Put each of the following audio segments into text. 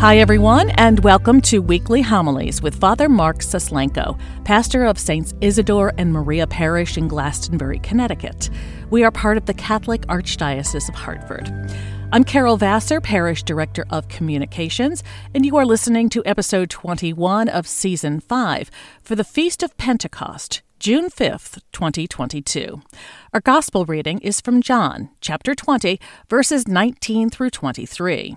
Hi, everyone, and welcome to Weekly Homilies with Father Mark Suslenko, pastor of Saints Isidore and Maria Parish in Glastonbury, Connecticut. We are part of the Catholic Archdiocese of Hartford. I'm Carol Vassar, Parish Director of Communications, and you are listening to episode 21 of Season 5 for the Feast of Pentecost, June 5th, 2022. Our Gospel reading is from John, chapter 20, verses 19 through 23.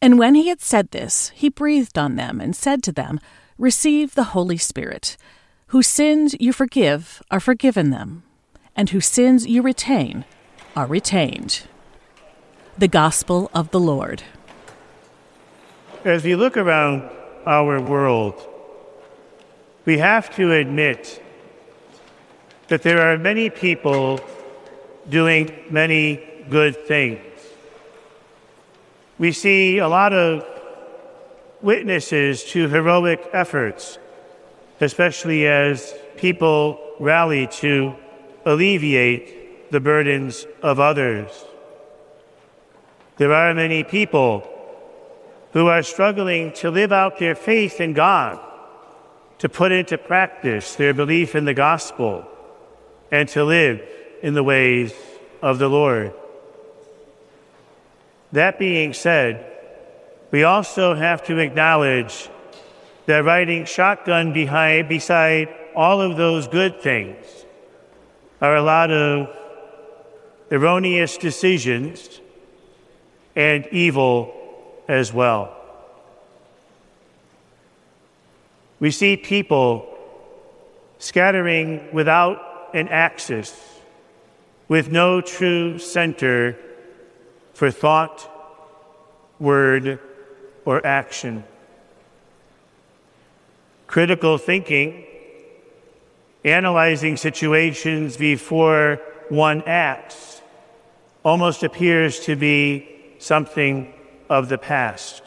And when he had said this, he breathed on them and said to them, Receive the Holy Spirit. Whose sins you forgive are forgiven them, and whose sins you retain are retained. The Gospel of the Lord. As we look around our world, we have to admit that there are many people doing many good things we see a lot of witnesses to heroic efforts, especially as people rally to alleviate the burdens of others. There are many people who are struggling to live out their faith in God, to put into practice their belief in the gospel, and to live in the ways of the Lord. That being said, we also have to acknowledge that riding shotgun behind, beside all of those good things are a lot of erroneous decisions and evil as well. We see people scattering without an axis, with no true center for thought, word, or action. Critical thinking, analyzing situations before one acts, almost appears to be something of the past.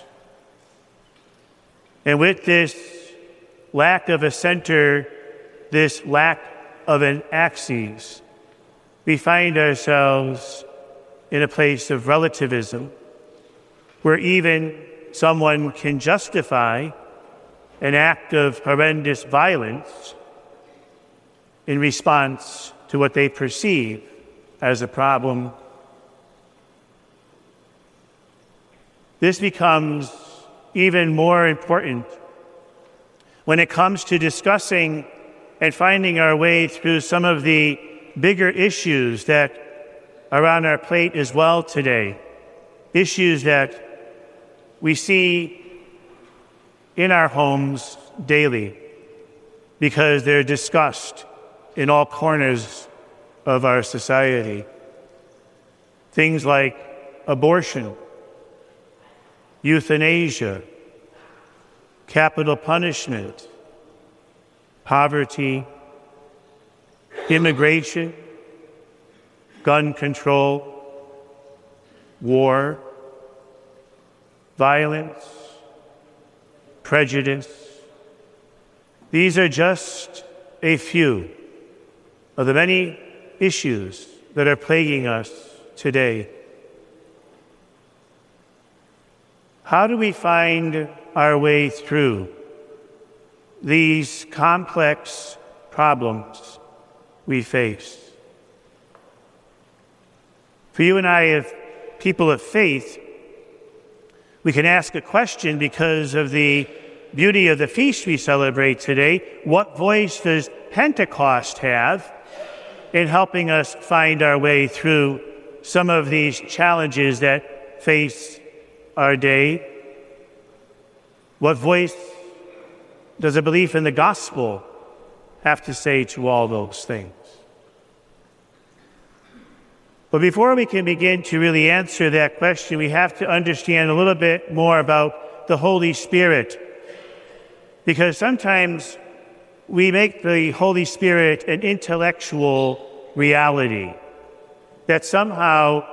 And with this lack of a center, this lack of an axis, we find ourselves in a place of relativism where even someone can justify an act of horrendous violence in response to what they perceive as a problem. This becomes even more important when it comes to discussing and finding our way through some of the bigger issues that are on our plate as well today. Issues that we see in our homes daily because they're discussed in all corners of our society. Things like abortion, euthanasia, capital punishment, poverty, immigration, gun control, war, violence, prejudice. These are just a few of the many issues that are plaguing us today. How do we find our way through these complex problems we face? For you and I, as people of faith, we can ask a question because of the beauty of the feast we celebrate today. What voice does Pentecost have in helping us find our way through some of these challenges that face our day? What voice does a belief in the gospel have to say to all those things? But before we can begin to really answer that question, we have to understand a little bit more about the Holy Spirit. Because sometimes we make the Holy Spirit an intellectual reality. That somehow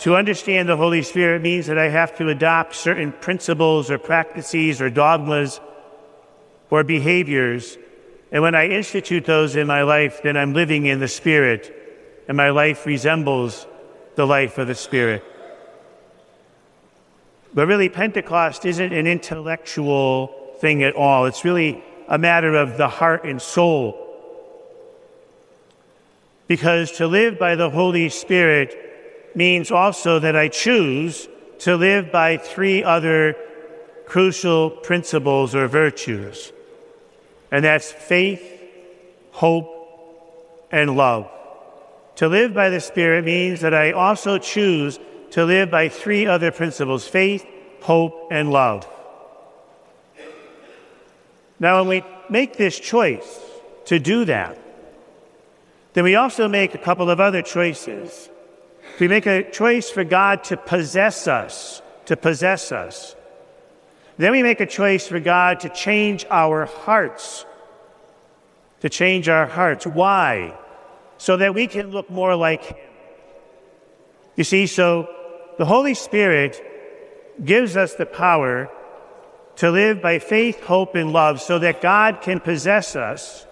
to understand the Holy Spirit means that I have to adopt certain principles or practices or dogmas or behaviors. And when I institute those in my life, then I'm living in the Spirit, and my life resembles the life of the Spirit. But really, Pentecost isn't an intellectual thing at all. It's really a matter of the heart and soul. Because to live by the Holy Spirit means also that I choose to live by three other crucial principles or virtues, and that's faith, hope, and love. To live by the Spirit means that I also choose to live by three other principles faith, hope, and love. Now, when we make this choice to do that, then we also make a couple of other choices. We make a choice for God to possess us, to possess us. Then we make a choice for God to change our hearts, to change our hearts. Why? So that we can look more like Him. You see, so the Holy Spirit gives us the power to live by faith, hope, and love so that God can possess us,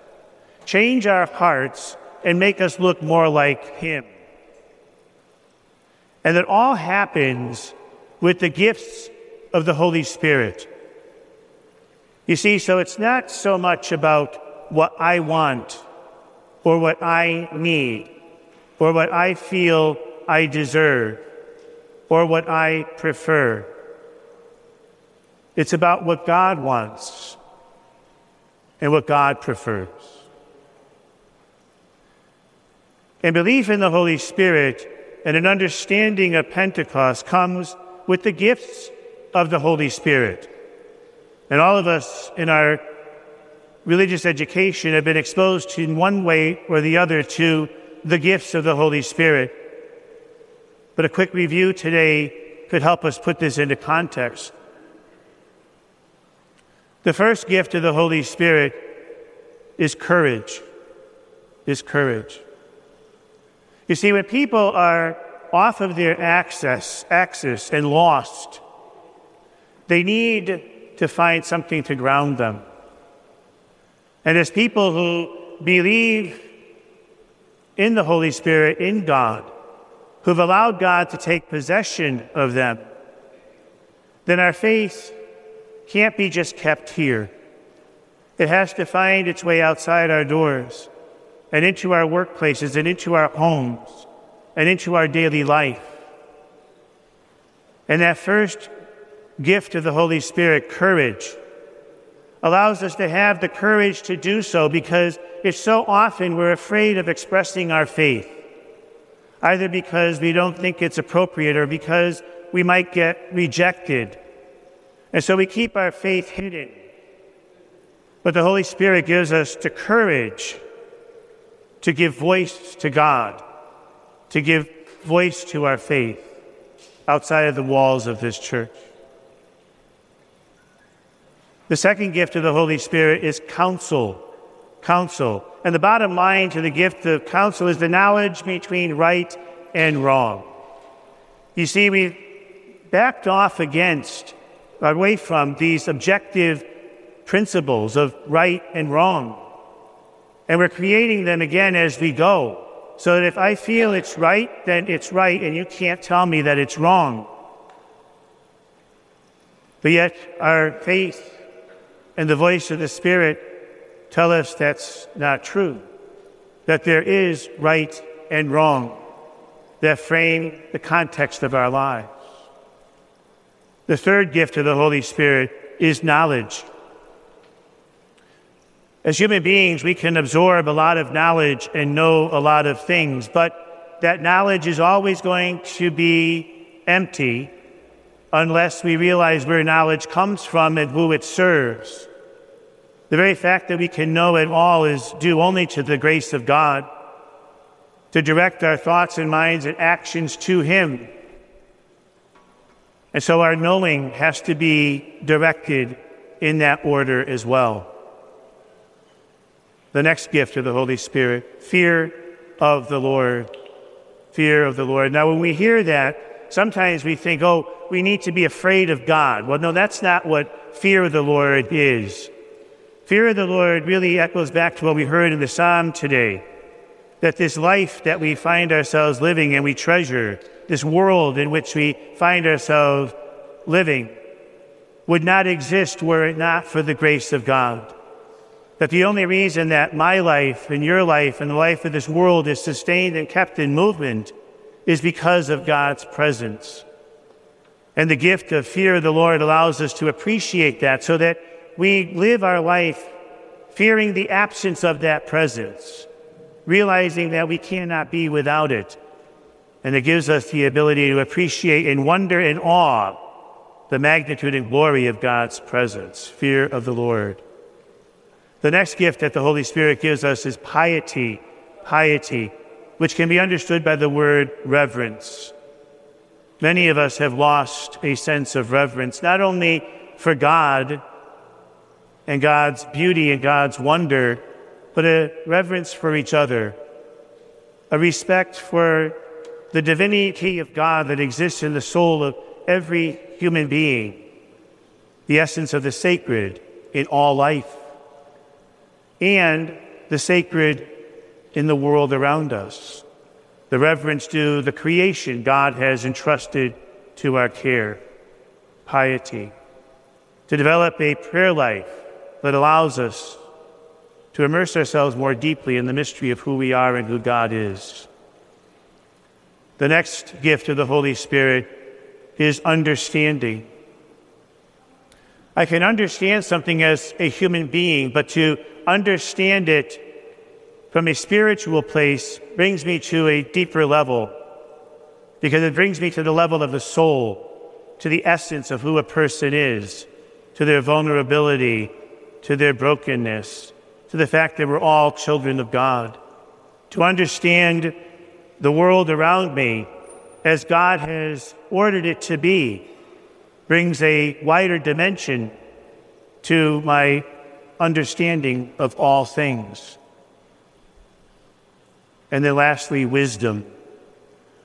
change our hearts, and make us look more like Him. And it all happens with the gifts of the Holy Spirit. You see, so it's not so much about what I want or what I need or what I feel I deserve or what I prefer. It's about what God wants and what God prefers. And belief in the Holy Spirit and an understanding of Pentecost comes with the gifts of the Holy Spirit. And all of us in our religious education have been exposed in one way or the other to the gifts of the Holy Spirit. But a quick review today could help us put this into context. The first gift of the Holy Spirit is courage. Is courage. You see, when people are off of their access, axis and lost, they need to find something to ground them. And as people who believe in the Holy Spirit, in God, who've allowed God to take possession of them, then our faith can't be just kept here. It has to find its way outside our doors and into our workplaces and into our homes and into our daily life. And that first gift of the Holy Spirit, courage, allows us to have the courage to do so because it's so often we're afraid of expressing our faith, either because we don't think it's appropriate or because we might get rejected and so we keep our faith hidden. But the Holy Spirit gives us the courage to give voice to God, to give voice to our faith outside of the walls of this church. The second gift of the Holy Spirit is counsel. Counsel. And the bottom line to the gift of counsel is the knowledge between right and wrong. You see, we backed off against away from these objective principles of right and wrong. And we're creating them again as we go. So that if I feel it's right, then it's right, and you can't tell me that it's wrong. But yet, our faith and the voice of the Spirit tell us that's not true, that there is right and wrong that frame the context of our lives. The third gift of the Holy Spirit is knowledge. As human beings, we can absorb a lot of knowledge and know a lot of things, but that knowledge is always going to be empty unless we realize where knowledge comes from and who it serves. The very fact that we can know it all is due only to the grace of God to direct our thoughts and minds and actions to Him and so our knowing has to be directed in that order as well. The next gift of the Holy Spirit fear of the Lord. Fear of the Lord. Now, when we hear that, sometimes we think, oh, we need to be afraid of God. Well, no, that's not what fear of the Lord is. Fear of the Lord really echoes back to what we heard in the psalm today that this life that we find ourselves living and we treasure, this world in which we find ourselves living, would not exist were it not for the grace of God. That the only reason that my life and your life and the life of this world is sustained and kept in movement is because of God's presence. And the gift of fear of the Lord allows us to appreciate that so that we live our life fearing the absence of that presence, realizing that we cannot be without it. And it gives us the ability to appreciate and wonder and awe the magnitude and glory of God's presence, fear of the Lord. The next gift that the Holy Spirit gives us is piety, piety, which can be understood by the word reverence. Many of us have lost a sense of reverence, not only for God and God's beauty and God's wonder, but a reverence for each other, a respect for the divinity of God that exists in the soul of every human being, the essence of the sacred in all life and the sacred in the world around us. The reverence to the creation God has entrusted to our care, piety, to develop a prayer life that allows us to immerse ourselves more deeply in the mystery of who we are and who God is. The next gift of the Holy Spirit is understanding. I can understand something as a human being, but to understand it from a spiritual place brings me to a deeper level because it brings me to the level of the soul, to the essence of who a person is, to their vulnerability, to their brokenness, to the fact that we're all children of God. To understand the world around me as God has ordered it to be brings a wider dimension to my understanding of all things. And then lastly, wisdom.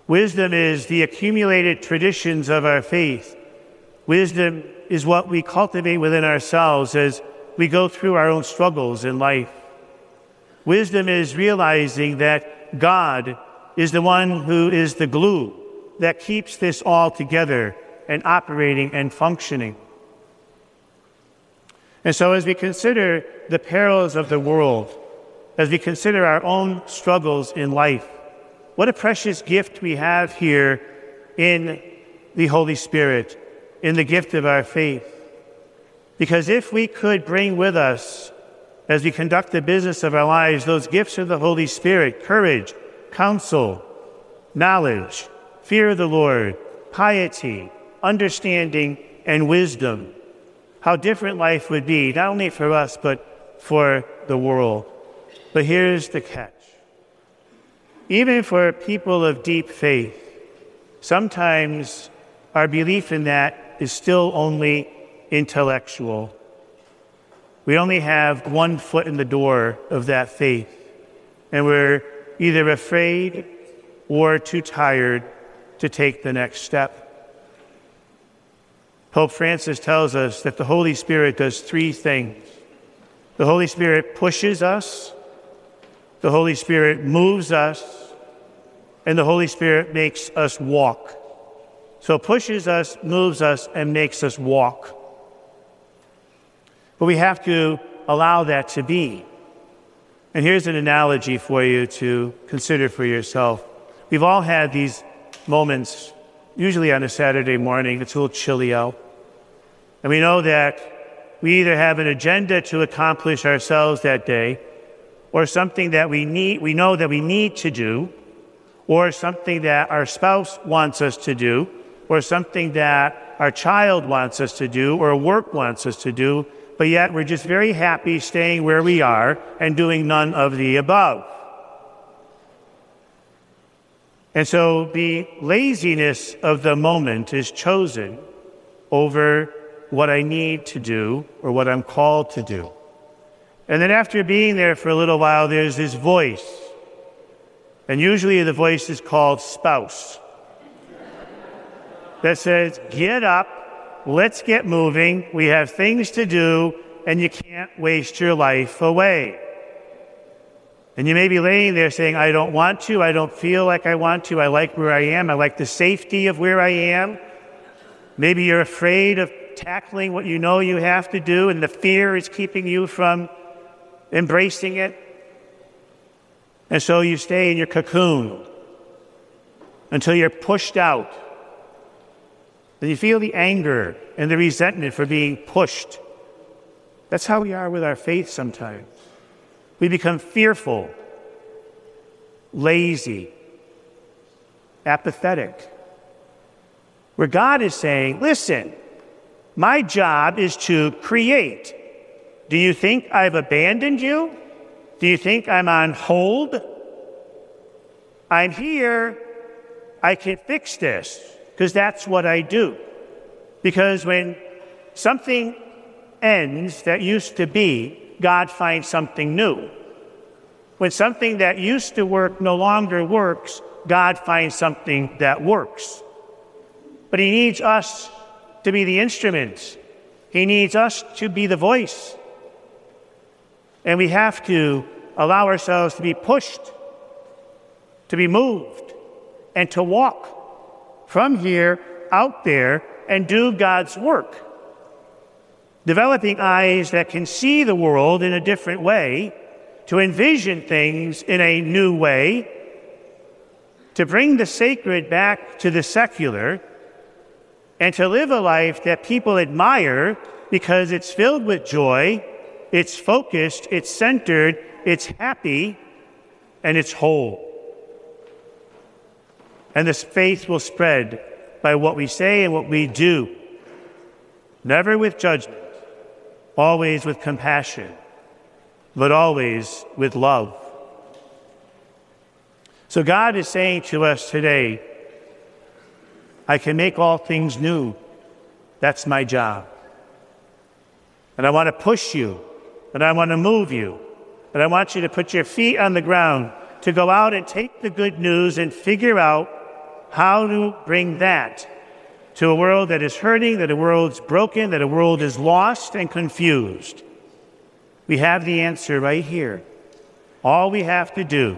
Wisdom is the accumulated traditions of our faith. Wisdom is what we cultivate within ourselves as we go through our own struggles in life. Wisdom is realizing that God is the one who is the glue that keeps this all together and operating and functioning. And so, as we consider the perils of the world, as we consider our own struggles in life, what a precious gift we have here in the Holy Spirit, in the gift of our faith. Because if we could bring with us, as we conduct the business of our lives, those gifts of the Holy Spirit courage, counsel, knowledge, fear of the Lord, piety, understanding, and wisdom, how different life would be, not only for us, but for the world. But here's the catch even for people of deep faith, sometimes our belief in that is still only intellectual. We only have one foot in the door of that faith, and we're either afraid or too tired to take the next step. Pope Francis tells us that the Holy Spirit does three things the Holy Spirit pushes us, the Holy Spirit moves us, and the Holy Spirit makes us walk. So pushes us, moves us, and makes us walk. But we have to allow that to be. And here's an analogy for you to consider for yourself. We've all had these moments, usually on a Saturday morning. It's a little chilly out. And we know that we either have an agenda to accomplish ourselves that day, or something that we need, we know that we need to do, or something that our spouse wants us to do, or something that our child wants us to do, or work wants us to do, but yet we're just very happy staying where we are and doing none of the above. And so the laziness of the moment is chosen over what I need to do or what I'm called to do. And then after being there for a little while, there's this voice. And usually the voice is called spouse that says, Get up, let's get moving, we have things to do, and you can't waste your life away. And you may be laying there saying, I don't want to, I don't feel like I want to, I like where I am, I like the safety of where I am. Maybe you're afraid of tackling what you know you have to do, and the fear is keeping you from embracing it. And so you stay in your cocoon until you're pushed out. And you feel the anger and the resentment for being pushed. That's how we are with our faith sometimes. We become fearful, lazy, apathetic. Where God is saying, listen, my job is to create. Do you think I've abandoned you? Do you think I'm on hold? I'm here. I can fix this because that's what I do. Because when something ends that used to be, God finds something new. When something that used to work no longer works, God finds something that works. But He needs us to be the instruments, He needs us to be the voice. And we have to allow ourselves to be pushed, to be moved, and to walk from here out there and do God's work developing eyes that can see the world in a different way, to envision things in a new way, to bring the sacred back to the secular, and to live a life that people admire because it's filled with joy, it's focused, it's centered, it's happy, and it's whole. And this faith will spread by what we say and what we do, never with judgment always with compassion, but always with love. So God is saying to us today, I can make all things new. That's my job. And I want to push you, and I want to move you, and I want you to put your feet on the ground to go out and take the good news and figure out how to bring that to a world that is hurting, that a world's broken, that a world is lost and confused. We have the answer right here. All we have to do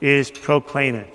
is proclaim it.